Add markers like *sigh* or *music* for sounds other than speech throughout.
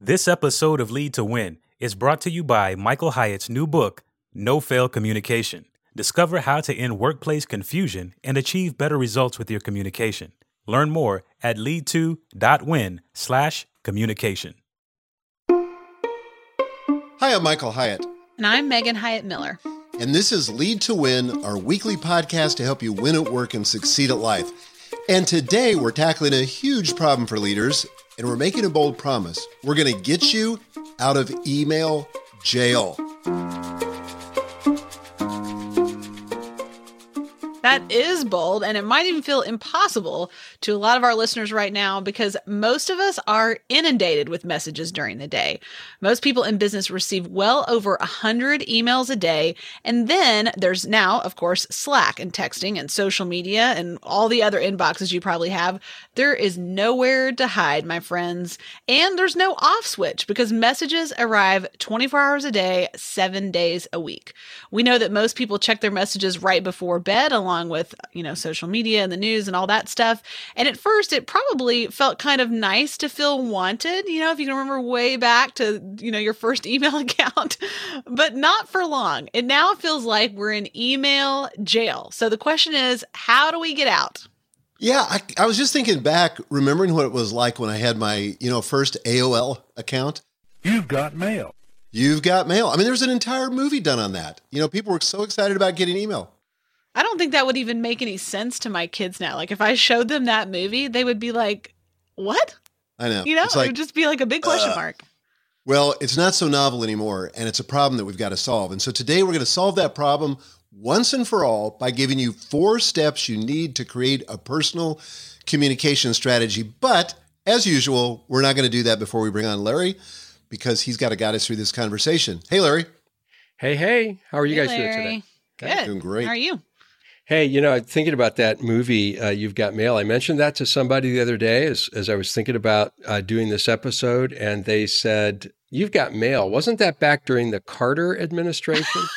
This episode of Lead to Win is brought to you by Michael Hyatt's new book, No Fail Communication. Discover how to end workplace confusion and achieve better results with your communication. Learn more at lead2.win slash communication. Hi, I'm Michael Hyatt. And I'm Megan Hyatt Miller. And this is Lead to Win, our weekly podcast to help you win at work and succeed at life. And today we're tackling a huge problem for leaders and we're making a bold promise. We're going to get you out of email jail. That is bold, and it might even feel impossible to a lot of our listeners right now because most of us are inundated with messages during the day. Most people in business receive well over 100 emails a day. And then there's now, of course, Slack and texting and social media and all the other inboxes you probably have. There is nowhere to hide, my friends. And there's no off switch because messages arrive 24 hours a day, seven days a week. We know that most people check their messages right before bed, along along with, you know, social media and the news and all that stuff. And at first, it probably felt kind of nice to feel wanted, you know, if you can remember way back to, you know, your first *laughs* email account, but not for long. It now feels like we're in email jail. So the question is, how do we get out? Yeah, I, I, was just thinking back, remembering what it was like when I had my, you know, first AOL account. You've got mail. You've got mail. I mean, there's an entire movie done on that. You know, people were so excited about getting email. I don't think that would even make any sense to my kids now. Like if I showed them that movie, they would be like, "What?" I know. You know, like, it would just be like a big question uh, mark. Well, it's not so novel anymore, and it's a problem that we've got to solve. And so today we're going to solve that problem once and for all by giving you four steps you need to create a personal communication strategy. But as usual, we're not going to do that before we bring on Larry because he's got to guide us through this conversation. Hey, Larry. Hey, hey. How are you hey, guys Larry. doing today? Good. Doing great. How are you? Hey, you know, thinking about that movie, uh, You've Got Mail, I mentioned that to somebody the other day as, as I was thinking about uh, doing this episode, and they said, You've Got Mail. Wasn't that back during the Carter administration? *laughs*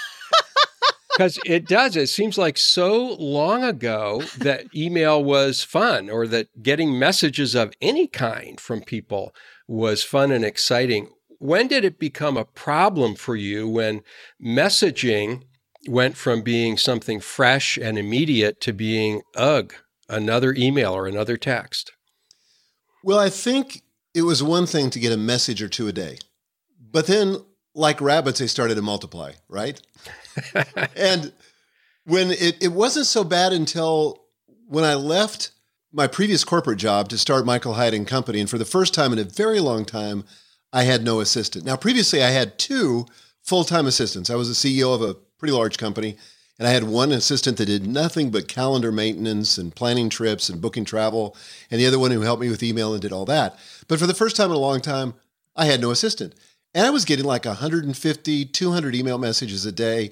Because it does. It seems like so long ago that email was fun or that getting messages of any kind from people was fun and exciting. When did it become a problem for you when messaging went from being something fresh and immediate to being, ugh, another email or another text? Well, I think it was one thing to get a message or two a day. But then, like rabbits, they started to multiply, right? *laughs* and when it, it wasn't so bad until when I left my previous corporate job to start Michael Hyatt and Company. And for the first time in a very long time, I had no assistant. Now, previously, I had two full time assistants. I was the CEO of a pretty large company. And I had one assistant that did nothing but calendar maintenance and planning trips and booking travel, and the other one who helped me with email and did all that. But for the first time in a long time, I had no assistant. And I was getting like 150, 200 email messages a day.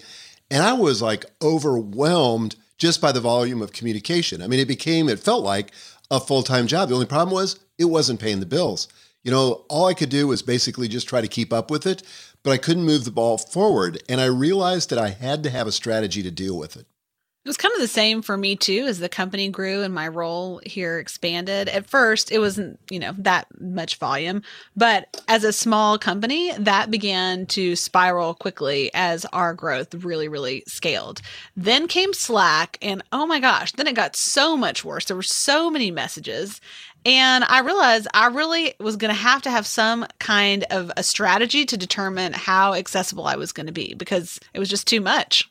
And I was like overwhelmed just by the volume of communication. I mean, it became, it felt like a full time job. The only problem was it wasn't paying the bills. You know, all I could do was basically just try to keep up with it but I couldn't move the ball forward. And I realized that I had to have a strategy to deal with it. It was kind of the same for me too as the company grew and my role here expanded. At first, it wasn't, you know, that much volume, but as a small company, that began to spiral quickly as our growth really really scaled. Then came Slack and oh my gosh, then it got so much worse. There were so many messages and I realized I really was going to have to have some kind of a strategy to determine how accessible I was going to be because it was just too much.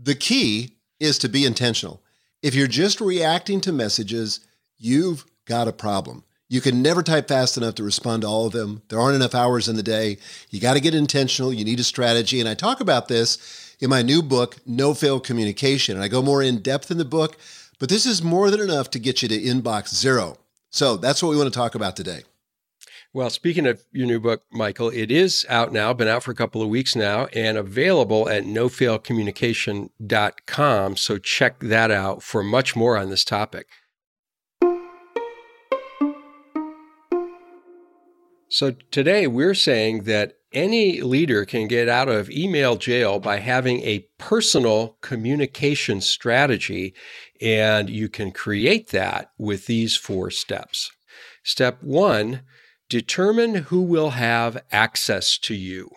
The key is to be intentional. If you're just reacting to messages, you've got a problem. You can never type fast enough to respond to all of them. There aren't enough hours in the day. You got to get intentional. You need a strategy. And I talk about this in my new book, No Fail Communication. And I go more in depth in the book, but this is more than enough to get you to inbox zero. So that's what we want to talk about today. Well, speaking of your new book, Michael, it is out now, been out for a couple of weeks now, and available at nofailcommunication.com. So check that out for much more on this topic. So today we're saying that any leader can get out of email jail by having a personal communication strategy, and you can create that with these four steps. Step one determine who will have access to you.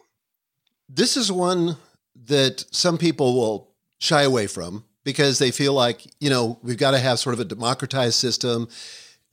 This is one that some people will shy away from because they feel like, you know, we've got to have sort of a democratized system.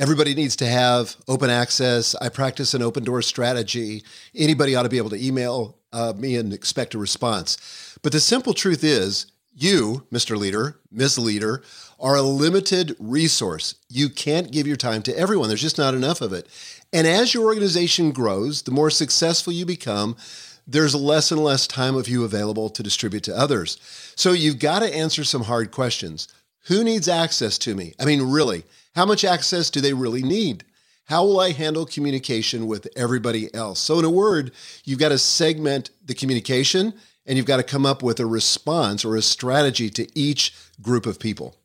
Everybody needs to have open access. I practice an open door strategy. Anybody ought to be able to email uh, me and expect a response. But the simple truth is, you, Mr. Leader, Ms. Leader, are a limited resource. You can't give your time to everyone. There's just not enough of it. And as your organization grows, the more successful you become, there's less and less time of you available to distribute to others. So you've got to answer some hard questions. Who needs access to me? I mean, really, how much access do they really need? How will I handle communication with everybody else? So, in a word, you've got to segment the communication and you've got to come up with a response or a strategy to each group of people.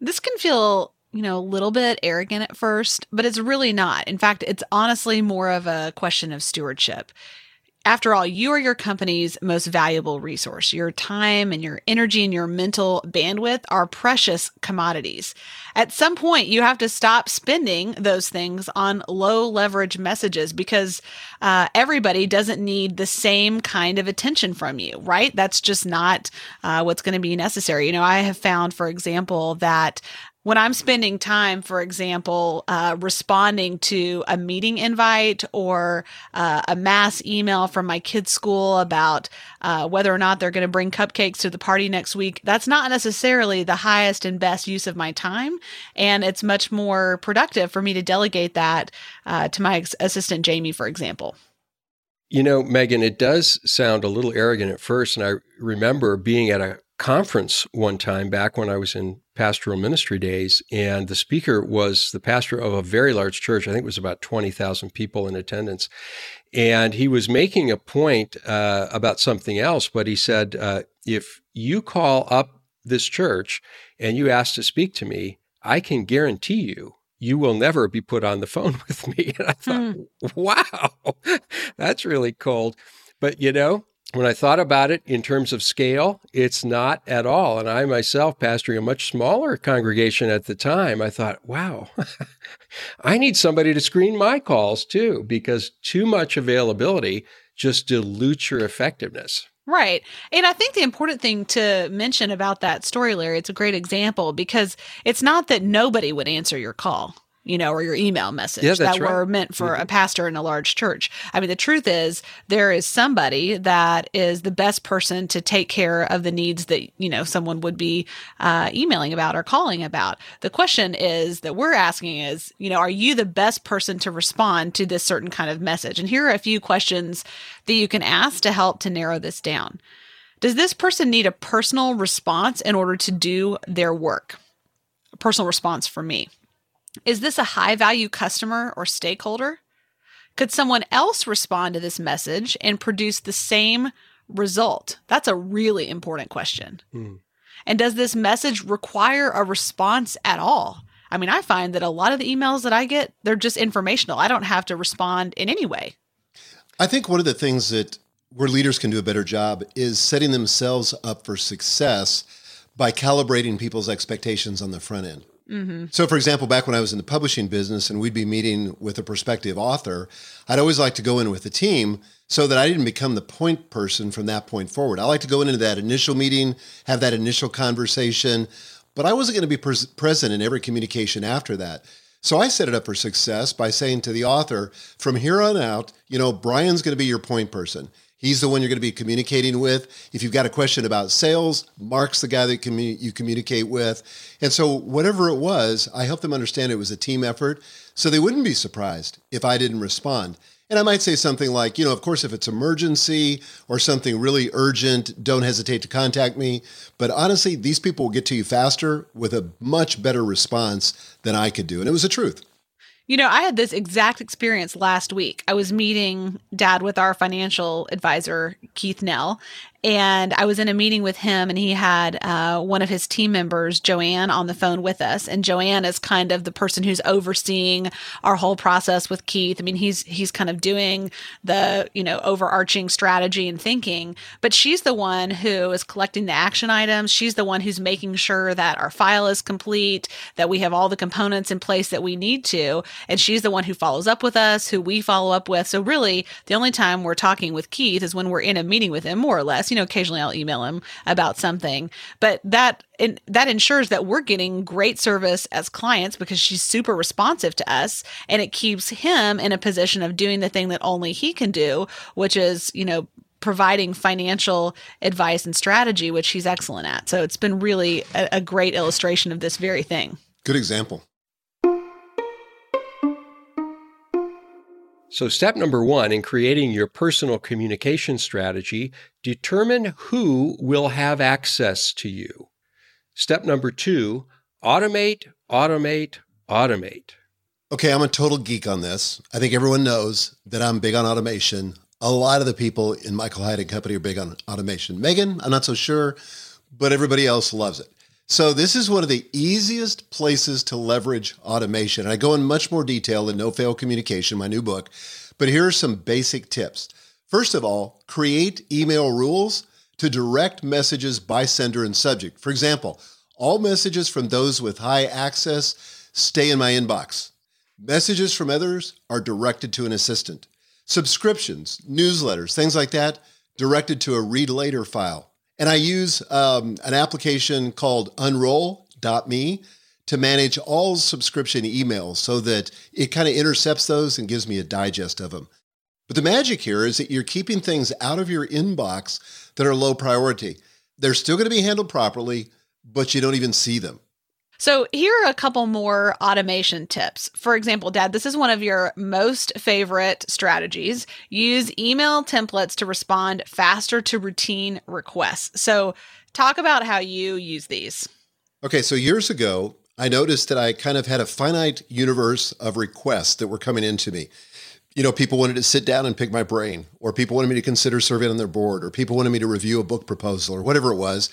This can feel, you know, a little bit arrogant at first, but it's really not. In fact, it's honestly more of a question of stewardship. After all, you are your company's most valuable resource. Your time and your energy and your mental bandwidth are precious commodities. At some point, you have to stop spending those things on low leverage messages because uh, everybody doesn't need the same kind of attention from you, right? That's just not uh, what's going to be necessary. You know, I have found, for example, that when I'm spending time, for example, uh, responding to a meeting invite or uh, a mass email from my kids' school about uh, whether or not they're going to bring cupcakes to the party next week, that's not necessarily the highest and best use of my time. And it's much more productive for me to delegate that uh, to my assistant, Jamie, for example. You know, Megan, it does sound a little arrogant at first. And I remember being at a conference one time back when I was in pastoral ministry days, and the speaker was the pastor of a very large church. I think it was about 20,000 people in attendance. And he was making a point uh, about something else, but he said, uh, if you call up this church and you ask to speak to me, I can guarantee you you will never be put on the phone *laughs* with me. And I thought, hmm. wow, *laughs* that's really cold. But you know, when I thought about it in terms of scale, it's not at all. And I myself, pastoring a much smaller congregation at the time, I thought, wow, *laughs* I need somebody to screen my calls too, because too much availability just dilutes your effectiveness. Right. And I think the important thing to mention about that story, Larry, it's a great example because it's not that nobody would answer your call you know, or your email message yeah, that right. were meant for mm-hmm. a pastor in a large church. I mean, the truth is there is somebody that is the best person to take care of the needs that, you know, someone would be uh, emailing about or calling about. The question is that we're asking is, you know, are you the best person to respond to this certain kind of message? And here are a few questions that you can ask to help to narrow this down. Does this person need a personal response in order to do their work? A personal response for me. Is this a high value customer or stakeholder? Could someone else respond to this message and produce the same result? That's a really important question. Mm. And does this message require a response at all? I mean, I find that a lot of the emails that I get, they're just informational. I don't have to respond in any way. I think one of the things that where leaders can do a better job is setting themselves up for success by calibrating people's expectations on the front end. Mm-hmm. So, for example, back when I was in the publishing business and we'd be meeting with a prospective author, I'd always like to go in with the team so that I didn't become the point person from that point forward. I like to go into that initial meeting, have that initial conversation, but I wasn't going to be pres- present in every communication after that. So I set it up for success by saying to the author, from here on out, you know, Brian's going to be your point person. He's the one you're going to be communicating with. If you've got a question about sales, Mark's the guy that you communicate with. And so, whatever it was, I helped them understand it was a team effort so they wouldn't be surprised if I didn't respond. And I might say something like, you know, of course, if it's emergency or something really urgent, don't hesitate to contact me. But honestly, these people will get to you faster with a much better response than I could do. And it was the truth. You know, I had this exact experience last week. I was meeting dad with our financial advisor, Keith Nell, and I was in a meeting with him, and he had uh, one of his team members, Joanne, on the phone with us. And Joanne is kind of the person who's overseeing our whole process with Keith. I mean, he's he's kind of doing the you know overarching strategy and thinking, but she's the one who is collecting the action items. She's the one who's making sure that our file is complete, that we have all the components in place that we need to, and she's the one who follows up with us, who we follow up with. So really, the only time we're talking with Keith is when we're in a meeting with him, more or less. You know, occasionally I'll email him about something, but that that ensures that we're getting great service as clients because she's super responsive to us and it keeps him in a position of doing the thing that only he can do which is you know providing financial advice and strategy which he's excellent at so it's been really a, a great illustration of this very thing Good example. So, step number one in creating your personal communication strategy, determine who will have access to you. Step number two, automate, automate, automate. Okay, I'm a total geek on this. I think everyone knows that I'm big on automation. A lot of the people in Michael Hyatt and Company are big on automation. Megan, I'm not so sure, but everybody else loves it. So this is one of the easiest places to leverage automation. And I go in much more detail in No Fail Communication, my new book, but here are some basic tips. First of all, create email rules to direct messages by sender and subject. For example, all messages from those with high access stay in my inbox. Messages from others are directed to an assistant. Subscriptions, newsletters, things like that, directed to a read later file. And I use um, an application called unroll.me to manage all subscription emails so that it kind of intercepts those and gives me a digest of them. But the magic here is that you're keeping things out of your inbox that are low priority. They're still going to be handled properly, but you don't even see them. So, here are a couple more automation tips. For example, Dad, this is one of your most favorite strategies. Use email templates to respond faster to routine requests. So, talk about how you use these. Okay, so years ago, I noticed that I kind of had a finite universe of requests that were coming into me. You know, people wanted to sit down and pick my brain, or people wanted me to consider serving on their board, or people wanted me to review a book proposal, or whatever it was.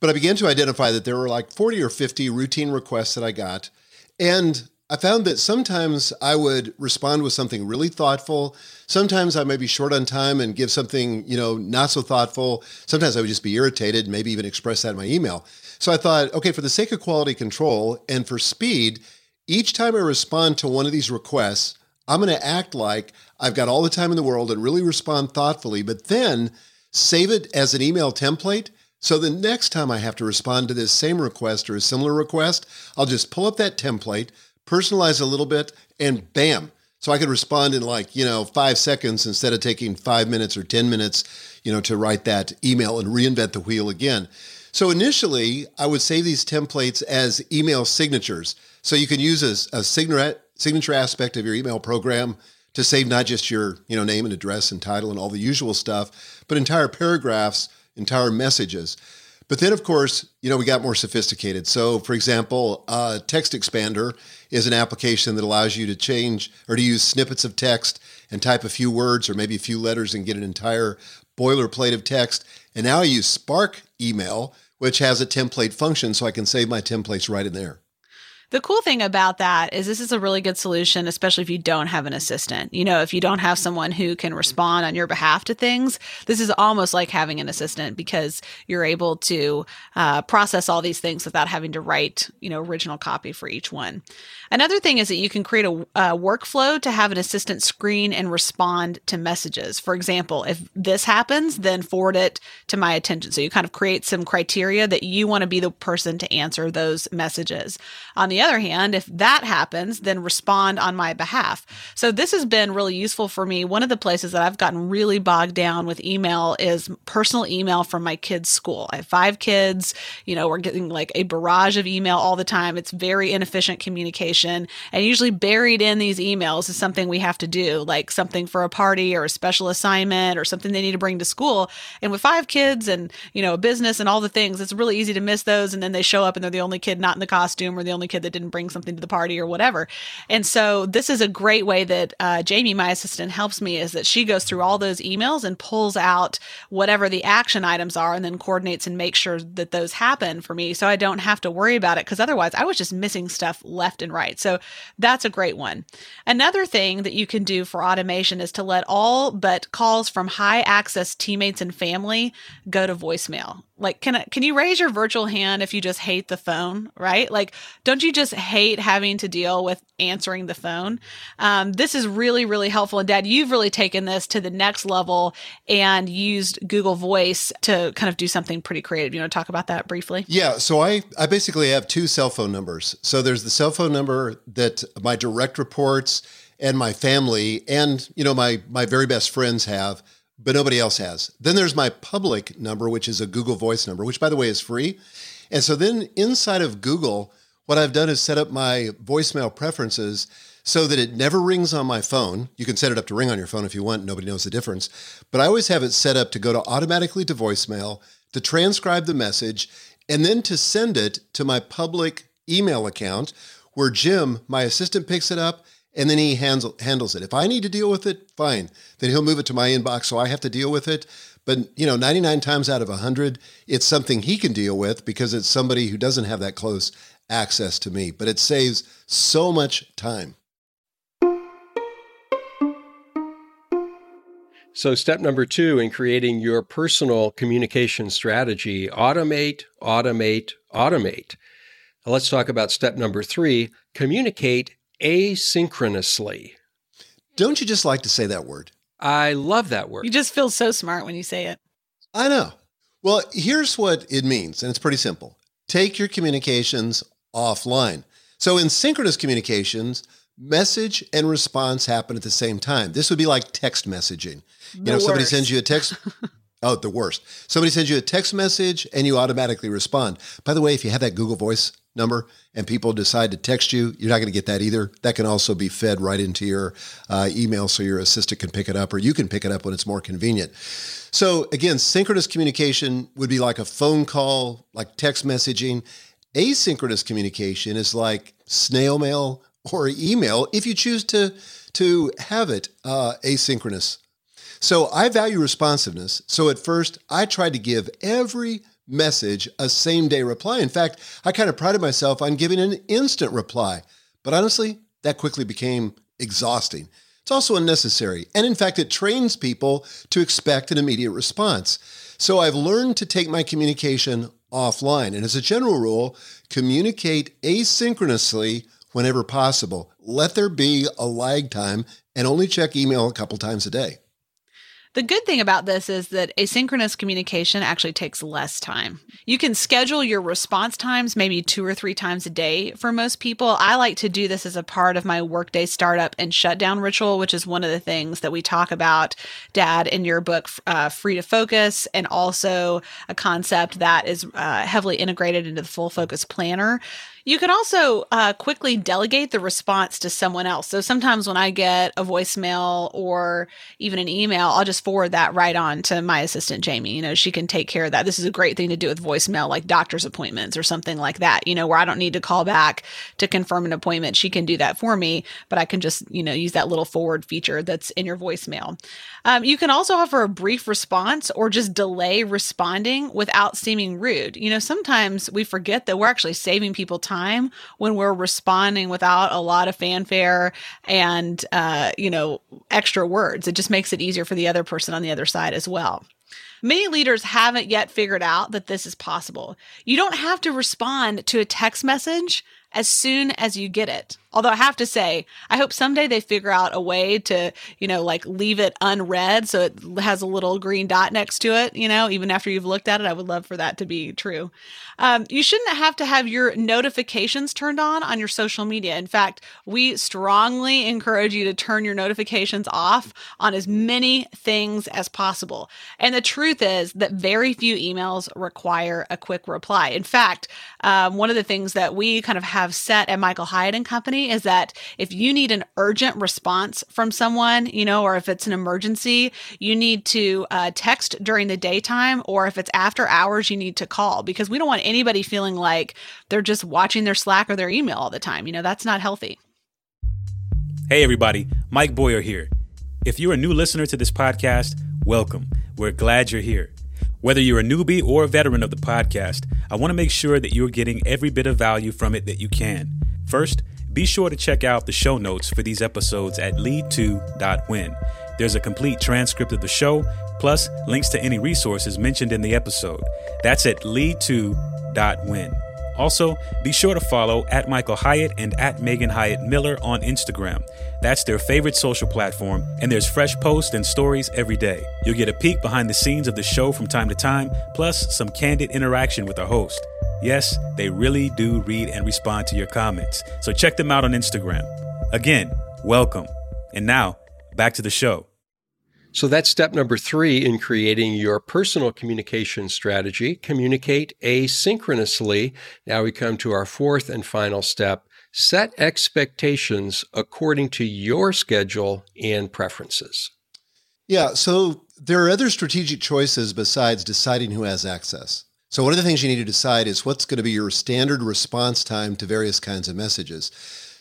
But I began to identify that there were like 40 or 50 routine requests that I got. And I found that sometimes I would respond with something really thoughtful. Sometimes I may be short on time and give something, you know, not so thoughtful. Sometimes I would just be irritated, maybe even express that in my email. So I thought, okay, for the sake of quality control and for speed, each time I respond to one of these requests, I'm going to act like I've got all the time in the world and really respond thoughtfully, but then save it as an email template so the next time I have to respond to this same request or a similar request, I'll just pull up that template, personalize a little bit, and bam. So I could respond in like, you know, five seconds instead of taking five minutes or 10 minutes, you know, to write that email and reinvent the wheel again. So initially, I would save these templates as email signatures. So you can use a, a signature, signature aspect of your email program to save not just your, you know, name and address and title and all the usual stuff, but entire paragraphs entire messages. But then, of course, you know, we got more sophisticated. So, for example, uh, Text Expander is an application that allows you to change or to use snippets of text and type a few words or maybe a few letters and get an entire boilerplate of text. And now I use Spark Email, which has a template function, so I can save my templates right in there. The cool thing about that is this is a really good solution, especially if you don't have an assistant. You know, if you don't have someone who can respond on your behalf to things, this is almost like having an assistant because you're able to uh, process all these things without having to write, you know, original copy for each one. Another thing is that you can create a, a workflow to have an assistant screen and respond to messages. For example, if this happens, then forward it to my attention. So you kind of create some criteria that you want to be the person to answer those messages. On the the other hand, if that happens, then respond on my behalf. So this has been really useful for me. One of the places that I've gotten really bogged down with email is personal email from my kids' school. I have five kids. You know, we're getting like a barrage of email all the time. It's very inefficient communication. And usually buried in these emails is something we have to do, like something for a party or a special assignment or something they need to bring to school. And with five kids and, you know, a business and all the things, it's really easy to miss those. And then they show up and they're the only kid not in the costume or the only kid that didn't bring something to the party or whatever. And so this is a great way that uh, Jamie, my assistant, helps me is that she goes through all those emails and pulls out whatever the action items are and then coordinates and makes sure that those happen for me so I don't have to worry about it because otherwise I was just missing stuff left and right. So that's a great one. Another thing that you can do for automation is to let all but calls from high access teammates and family go to voicemail like can I, can you raise your virtual hand if you just hate the phone right? Like don't you just hate having to deal with answering the phone? Um, this is really really helpful. And dad you've really taken this to the next level and used google voice to kind of do something pretty creative. You want to talk about that briefly? Yeah so i i basically have two cell phone numbers. So there's the cell phone number that my direct reports and my family and you know my my very best friends have but nobody else has. Then there's my public number, which is a Google Voice number, which by the way is free. And so then inside of Google, what I've done is set up my voicemail preferences so that it never rings on my phone. You can set it up to ring on your phone if you want, nobody knows the difference. But I always have it set up to go to automatically to voicemail, to transcribe the message, and then to send it to my public email account where Jim, my assistant, picks it up and then he handles handles it. If I need to deal with it, fine. Then he'll move it to my inbox so I have to deal with it. But you know, 99 times out of 100, it's something he can deal with because it's somebody who doesn't have that close access to me. But it saves so much time. So, step number two in creating your personal communication strategy automate, automate, automate. Now, let's talk about step number three communicate asynchronously. Don't you just like to say that word? I love that word. You just feel so smart when you say it. I know. Well, here's what it means, and it's pretty simple take your communications offline. So, in synchronous communications, message and response happen at the same time. This would be like text messaging. The you know, somebody sends you a text. *laughs* Oh, the worst. Somebody sends you a text message and you automatically respond. By the way, if you have that Google Voice number and people decide to text you, you're not going to get that either. That can also be fed right into your uh, email so your assistant can pick it up or you can pick it up when it's more convenient. So, again, synchronous communication would be like a phone call, like text messaging. Asynchronous communication is like snail mail or email if you choose to, to have it uh, asynchronous. So I value responsiveness. So at first, I tried to give every message a same day reply. In fact, I kind of prided myself on giving an instant reply. But honestly, that quickly became exhausting. It's also unnecessary. And in fact, it trains people to expect an immediate response. So I've learned to take my communication offline. And as a general rule, communicate asynchronously whenever possible. Let there be a lag time and only check email a couple times a day. The good thing about this is that asynchronous communication actually takes less time. You can schedule your response times maybe two or three times a day for most people. I like to do this as a part of my workday startup and shutdown ritual, which is one of the things that we talk about, Dad, in your book, uh, Free to Focus, and also a concept that is uh, heavily integrated into the Full Focus Planner. You can also uh, quickly delegate the response to someone else. So sometimes when I get a voicemail or even an email, I'll just forward that right on to my assistant, Jamie. You know, she can take care of that. This is a great thing to do with voicemail, like doctor's appointments or something like that, you know, where I don't need to call back to confirm an appointment. She can do that for me, but I can just, you know, use that little forward feature that's in your voicemail. Um, you can also offer a brief response or just delay responding without seeming rude. You know, sometimes we forget that we're actually saving people time time when we're responding without a lot of fanfare and uh, you know extra words. It just makes it easier for the other person on the other side as well. Many leaders haven't yet figured out that this is possible. You don't have to respond to a text message as soon as you get it. Although I have to say, I hope someday they figure out a way to, you know, like leave it unread so it has a little green dot next to it, you know, even after you've looked at it. I would love for that to be true. Um, you shouldn't have to have your notifications turned on on your social media. In fact, we strongly encourage you to turn your notifications off on as many things as possible. And the truth is that very few emails require a quick reply. In fact, um, one of the things that we kind of have set at Michael Hyatt and Company is that if you need an urgent response from someone, you know, or if it's an emergency, you need to uh, text during the daytime, or if it's after hours, you need to call because we don't want anybody feeling like they're just watching their Slack or their email all the time. You know, that's not healthy. Hey, everybody, Mike Boyer here. If you're a new listener to this podcast, welcome. We're glad you're here. Whether you're a newbie or a veteran of the podcast, I want to make sure that you're getting every bit of value from it that you can. First, be sure to check out the show notes for these episodes at lead2.win. There's a complete transcript of the show, plus links to any resources mentioned in the episode. That's at lead2.win. Also, be sure to follow at Michael Hyatt and at Megan Hyatt Miller on Instagram. That's their favorite social platform, and there's fresh posts and stories every day. You'll get a peek behind the scenes of the show from time to time, plus some candid interaction with our host. Yes, they really do read and respond to your comments, so check them out on Instagram. Again, welcome. And now, back to the show. So that's step number three in creating your personal communication strategy. Communicate asynchronously. Now we come to our fourth and final step. Set expectations according to your schedule and preferences. Yeah, so there are other strategic choices besides deciding who has access. So, one of the things you need to decide is what's going to be your standard response time to various kinds of messages.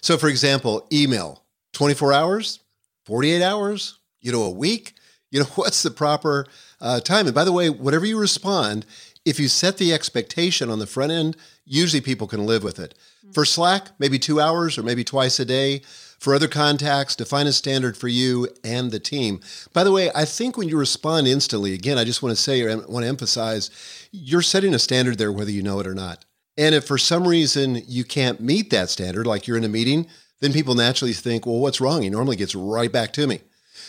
So, for example, email 24 hours, 48 hours, you know, a week. You know, *laughs* what's the proper uh, time? And by the way, whatever you respond, if you set the expectation on the front end, usually people can live with it. Mm-hmm. For Slack, maybe two hours or maybe twice a day. For other contacts, define a standard for you and the team. By the way, I think when you respond instantly, again, I just want to say or want to emphasize, you're setting a standard there whether you know it or not. And if for some reason you can't meet that standard, like you're in a meeting, then people naturally think, well, what's wrong? He normally gets right back to me.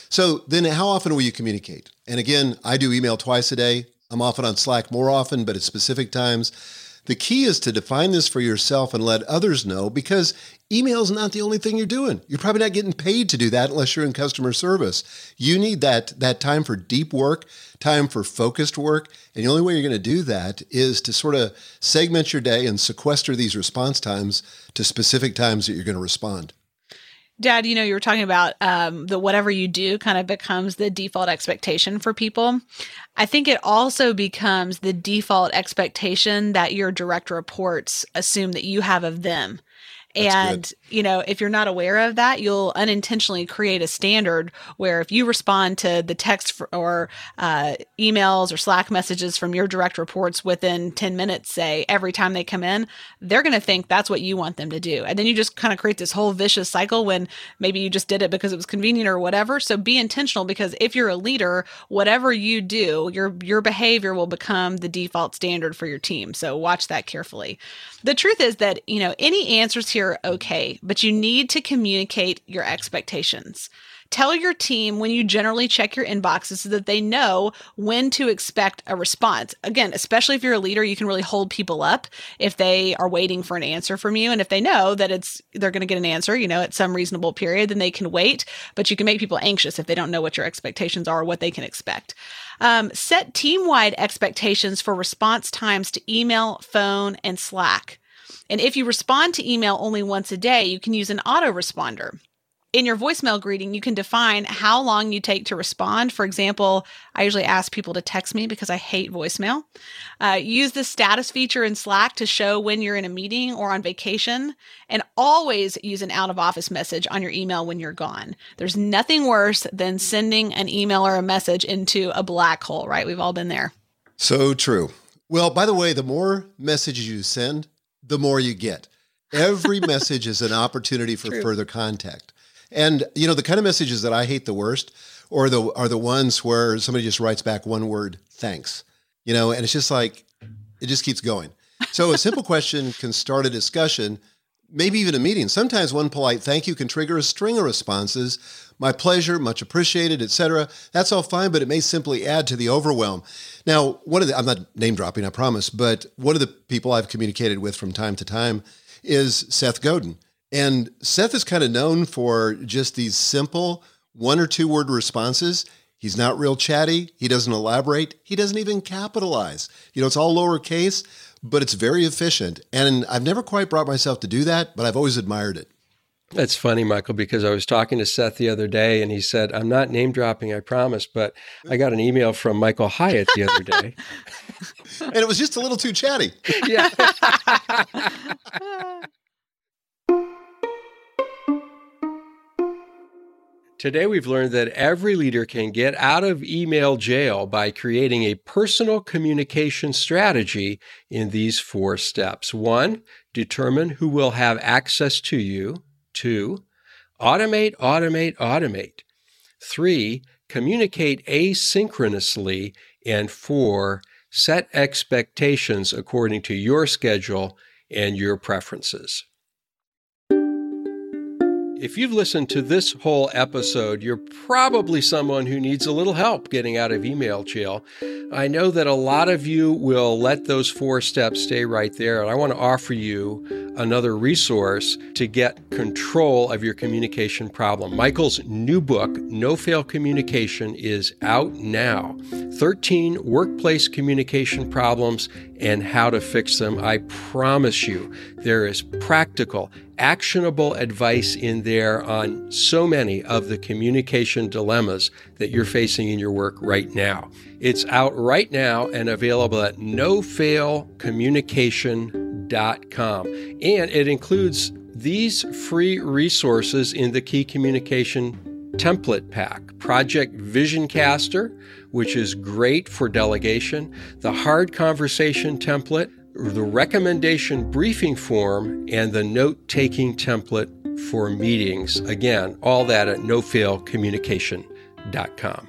So then how often will you communicate? And again, I do email twice a day. I'm often on Slack more often, but at specific times. The key is to define this for yourself and let others know because email is not the only thing you're doing. You're probably not getting paid to do that unless you're in customer service. You need that that time for deep work, time for focused work, and the only way you're going to do that is to sort of segment your day and sequester these response times to specific times that you're going to respond. Dad, you know, you were talking about um, the whatever you do kind of becomes the default expectation for people. I think it also becomes the default expectation that your direct reports assume that you have of them and, you know, if you're not aware of that, you'll unintentionally create a standard where if you respond to the text or uh, emails or Slack messages from your direct reports within 10 minutes, say, every time they come in, they're going to think that's what you want them to do. And then you just kind of create this whole vicious cycle when maybe you just did it because it was convenient or whatever. So be intentional because if you're a leader, whatever you do, your your behavior will become the default standard for your team. So watch that carefully. The truth is that, you know, any answers here are okay, but you need to communicate your expectations. Tell your team when you generally check your inboxes so that they know when to expect a response. Again, especially if you're a leader, you can really hold people up if they are waiting for an answer from you. And if they know that it's they're going to get an answer, you know, at some reasonable period, then they can wait. But you can make people anxious if they don't know what your expectations are or what they can expect. Um, set team wide expectations for response times to email, phone, and Slack. And if you respond to email only once a day, you can use an autoresponder. In your voicemail greeting, you can define how long you take to respond. For example, I usually ask people to text me because I hate voicemail. Uh, use the status feature in Slack to show when you're in a meeting or on vacation, and always use an out of office message on your email when you're gone. There's nothing worse than sending an email or a message into a black hole, right? We've all been there. So true. Well, by the way, the more messages you send, the more you get. Every *laughs* message is an opportunity for True. further contact. And you know, the kind of messages that I hate the worst or the are the ones where somebody just writes back one word, thanks. You know, and it's just like it just keeps going. So a simple *laughs* question can start a discussion, maybe even a meeting. Sometimes one polite thank you can trigger a string of responses. My pleasure, much appreciated, etc. That's all fine, but it may simply add to the overwhelm. Now, one of the, I'm not name dropping, I promise, but one of the people I've communicated with from time to time is Seth Godin. And Seth is kind of known for just these simple one or two word responses. He's not real chatty. He doesn't elaborate. He doesn't even capitalize. You know, it's all lowercase, but it's very efficient. And I've never quite brought myself to do that, but I've always admired it. That's funny, Michael, because I was talking to Seth the other day and he said, I'm not name dropping, I promise, but I got an email from Michael Hyatt the other day. *laughs* and it was just a little too chatty. *laughs* yeah. *laughs* Today, we've learned that every leader can get out of email jail by creating a personal communication strategy in these four steps. One, determine who will have access to you. Two, automate, automate, automate. Three, communicate asynchronously. And four, set expectations according to your schedule and your preferences. If you've listened to this whole episode, you're probably someone who needs a little help getting out of email jail. I know that a lot of you will let those four steps stay right there, and I want to offer you another resource to get control of your communication problem. Michael's new book, No Fail Communication, is out now 13 workplace communication problems and how to fix them. I promise you, there is practical, actionable advice in there on so many of the communication dilemmas that you're facing in your work right now. It's out right now and available at nofailcommunication.com. And it includes these free resources in the Key Communication template pack Project Visioncaster, which is great for delegation, the hard conversation template, the recommendation briefing form, and the note taking template for meetings. Again, all that at nofailcommunication.com.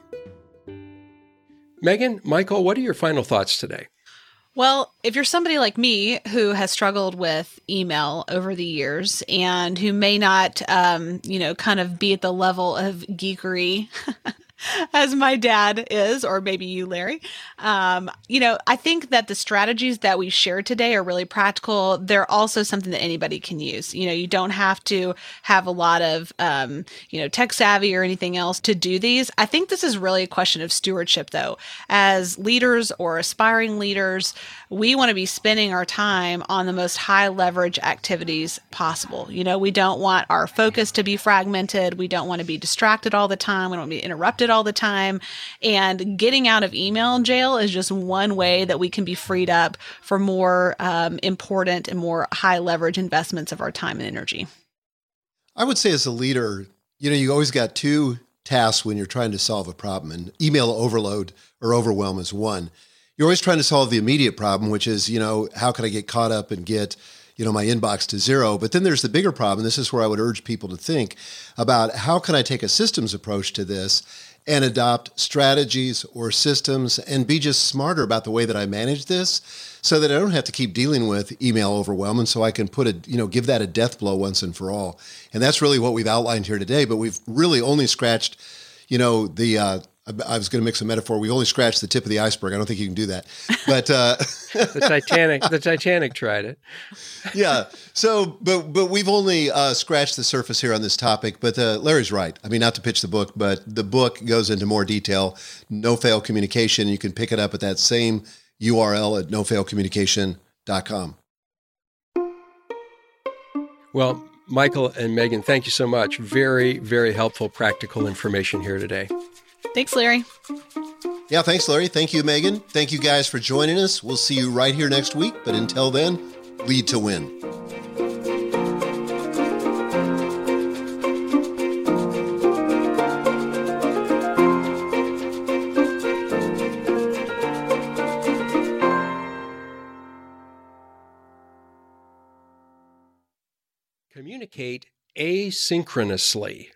Megan, Michael, what are your final thoughts today? Well, if you're somebody like me who has struggled with email over the years and who may not, um, you know, kind of be at the level of geekery *laughs* as my dad is, or maybe you, Larry. Um, you know, I think that the strategies that we shared today are really practical. They're also something that anybody can use. You know, you don't have to have a lot of, um, you know, tech savvy or anything else to do these. I think this is really a question of stewardship, though. As leaders or aspiring leaders, we want to be spending our time on the most high leverage activities possible. You know, we don't want our focus to be fragmented. We don't want to be distracted all the time. We don't want to be interrupted all the time. And getting out of email jail is just one way that we can be freed up for more um, important and more high leverage investments of our time and energy. I would say, as a leader, you know, you always got two tasks when you're trying to solve a problem, and email overload or overwhelm is one. You're always trying to solve the immediate problem, which is, you know, how can I get caught up and get you know my inbox to zero but then there's the bigger problem this is where i would urge people to think about how can i take a systems approach to this and adopt strategies or systems and be just smarter about the way that I manage this so that I don't have to keep dealing with email overwhelm and so I can put a you know give that a death blow once and for all. And that's really what we've outlined here today, but we've really only scratched you know the uh, I was going to mix a metaphor. We've only scratched the tip of the iceberg. I don't think you can do that. But uh, *laughs* the Titanic, the Titanic tried it. *laughs* yeah. So, but but we've only uh, scratched the surface here on this topic. But uh, Larry's right. I mean, not to pitch the book, but the book goes into more detail. No fail communication. You can pick it up at that same URL at nofailcommunication.com. Well, Michael and Megan, thank you so much. Very, very helpful, practical information here today. Thanks, Larry. Yeah, thanks, Larry. Thank you, Megan. Thank you guys for joining us. We'll see you right here next week. But until then, lead to win. Communicate asynchronously.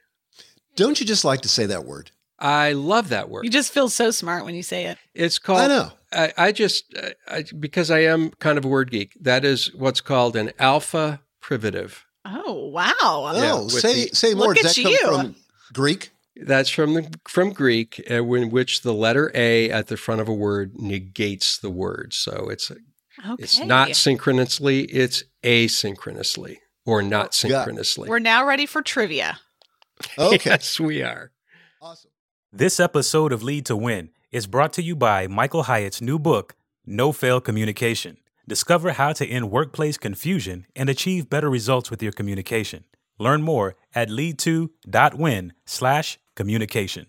Don't you just like to say that word? I love that word. You just feel so smart when you say it. It's called. I know. I, I just I, because I am kind of a word geek. That is what's called an alpha privative. Oh wow! Oh, say the, say more. Look Does at that you. come from Greek? That's from the from Greek, uh, in which the letter A at the front of a word negates the word. So it's Okay. it's not synchronously, it's asynchronously, or not synchronously. We're now ready for trivia. Okay. *laughs* yes, we are. Awesome. This episode of Lead to Win is brought to you by Michael Hyatt's new book, No Fail Communication. Discover how to end workplace confusion and achieve better results with your communication. Learn more at lead2.win slash communication.